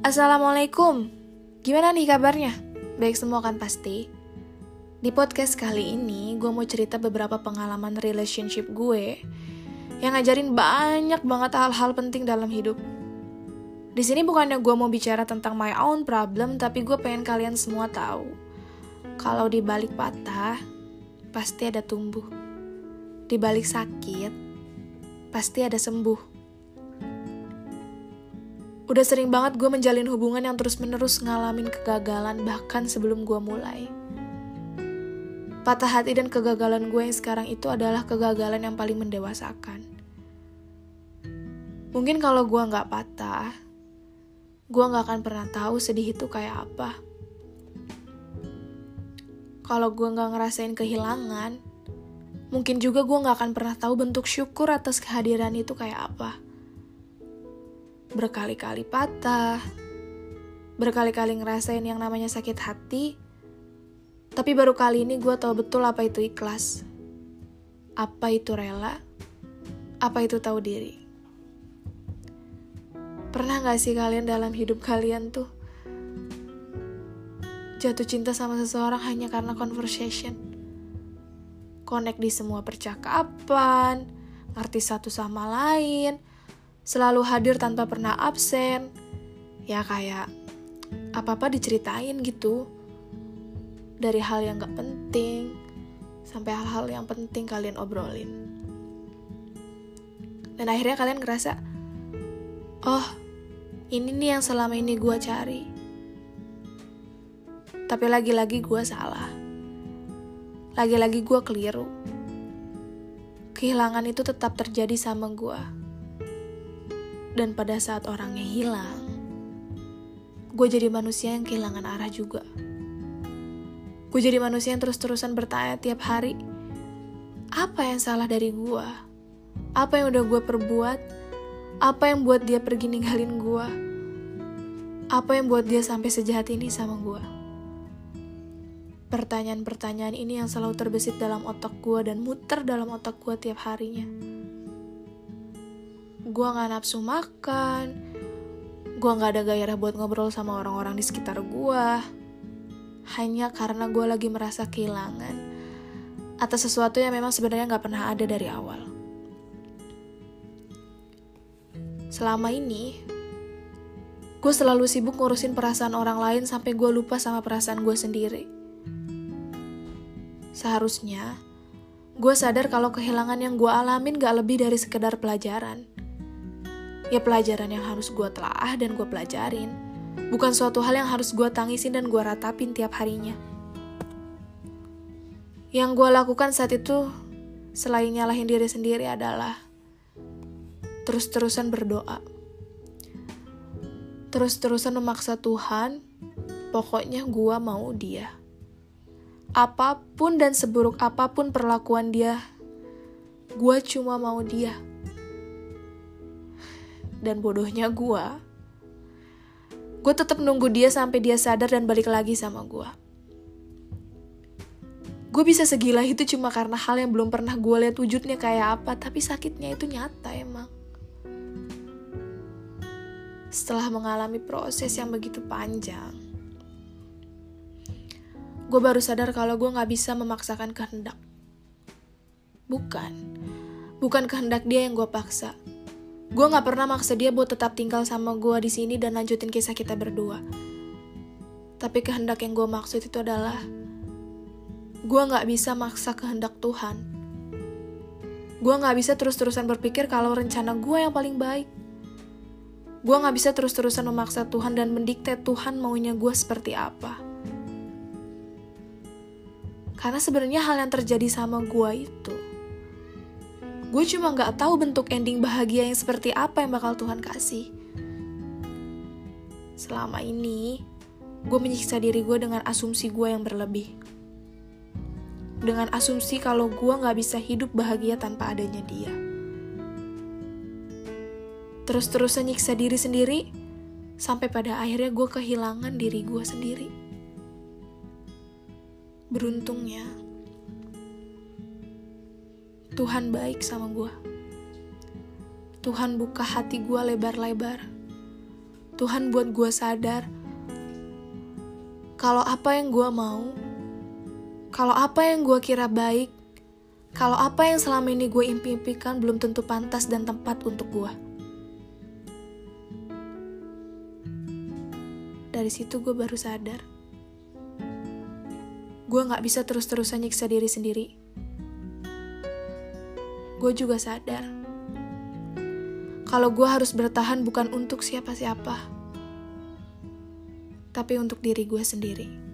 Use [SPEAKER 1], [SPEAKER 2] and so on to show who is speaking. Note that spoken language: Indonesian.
[SPEAKER 1] Assalamualaikum, gimana nih kabarnya? Baik semua kan pasti? Di podcast kali ini, gue mau cerita beberapa pengalaman relationship gue yang ngajarin banyak banget hal-hal penting dalam hidup. Di sini bukannya gue mau bicara tentang my own problem, tapi gue pengen kalian semua tahu kalau di balik patah pasti ada tumbuh, di balik sakit pasti ada sembuh. Udah sering banget gue menjalin hubungan yang terus-menerus ngalamin kegagalan bahkan sebelum gue mulai. Patah hati dan kegagalan gue yang sekarang itu adalah kegagalan yang paling mendewasakan. Mungkin kalau gue gak patah, gue gak akan pernah tahu sedih itu kayak apa. Kalau gue gak ngerasain kehilangan, mungkin juga gue gak akan pernah tahu bentuk syukur atas kehadiran itu kayak apa berkali-kali patah, berkali-kali ngerasain yang namanya sakit hati, tapi baru kali ini gue tahu betul apa itu ikhlas, apa itu rela, apa itu tahu diri. Pernah gak sih kalian dalam hidup kalian tuh jatuh cinta sama seseorang hanya karena conversation? Connect di semua percakapan, ngerti satu sama lain, selalu hadir tanpa pernah absen. Ya kayak apa-apa diceritain gitu. Dari hal yang gak penting sampai hal-hal yang penting kalian obrolin. Dan akhirnya kalian ngerasa, oh ini nih yang selama ini gue cari. Tapi lagi-lagi gue salah. Lagi-lagi gue keliru. Kehilangan itu tetap terjadi sama gue dan pada saat orangnya hilang, gue jadi manusia yang kehilangan arah juga. Gue jadi manusia yang terus-terusan bertanya tiap hari, apa yang salah dari gue? Apa yang udah gue perbuat? Apa yang buat dia pergi ninggalin gue? Apa yang buat dia sampai sejahat ini sama gue? Pertanyaan-pertanyaan ini yang selalu terbesit dalam otak gue dan muter dalam otak gue tiap harinya gue gak nafsu makan, gue gak ada gairah buat ngobrol sama orang-orang di sekitar gue, hanya karena gue lagi merasa kehilangan atas sesuatu yang memang sebenarnya gak pernah ada dari awal. Selama ini, gue selalu sibuk ngurusin perasaan orang lain sampai gue lupa sama perasaan gue sendiri. Seharusnya, gue sadar kalau kehilangan yang gue alamin gak lebih dari sekedar pelajaran ya pelajaran yang harus gue telah dan gue pelajarin. Bukan suatu hal yang harus gue tangisin dan gue ratapin tiap harinya. Yang gue lakukan saat itu, selain nyalahin diri sendiri adalah terus-terusan berdoa. Terus-terusan memaksa Tuhan, pokoknya gue mau dia. Apa pun dan seburuk apa pun perlakuan dia, gue cuma mau dia dan bodohnya gue, gue tetap nunggu dia sampai dia sadar dan balik lagi sama gue. Gue bisa segila itu cuma karena hal yang belum pernah gue lihat wujudnya kayak apa, tapi sakitnya itu nyata emang. Setelah mengalami proses yang begitu panjang, gue baru sadar kalau gue gak bisa memaksakan kehendak. Bukan, bukan kehendak dia yang gue paksa, Gue gak pernah maksa dia buat tetap tinggal sama gue di sini dan lanjutin kisah kita berdua. Tapi kehendak yang gue maksud itu adalah gue gak bisa maksa kehendak Tuhan. Gue gak bisa terus-terusan berpikir kalau rencana gue yang paling baik. Gue gak bisa terus-terusan memaksa Tuhan dan mendikte Tuhan maunya gue seperti apa. Karena sebenarnya hal yang terjadi sama gue itu Gue cuma gak tahu bentuk ending bahagia yang seperti apa yang bakal Tuhan kasih. Selama ini, gue menyiksa diri gue dengan asumsi gue yang berlebih. Dengan asumsi kalau gue gak bisa hidup bahagia tanpa adanya dia. Terus-terusan nyiksa diri sendiri, sampai pada akhirnya gue kehilangan diri gue sendiri. Beruntungnya, Tuhan baik sama gue. Tuhan buka hati gue lebar-lebar. Tuhan buat gue sadar kalau apa yang gue mau, kalau apa yang gue kira baik, kalau apa yang selama ini gue impi-impikan belum tentu pantas dan tempat untuk gue. Dari situ gue baru sadar. Gue gak bisa terus-terusan nyiksa diri sendiri. Gue juga sadar. Kalau gue harus bertahan bukan untuk siapa-siapa tapi untuk diri gue sendiri.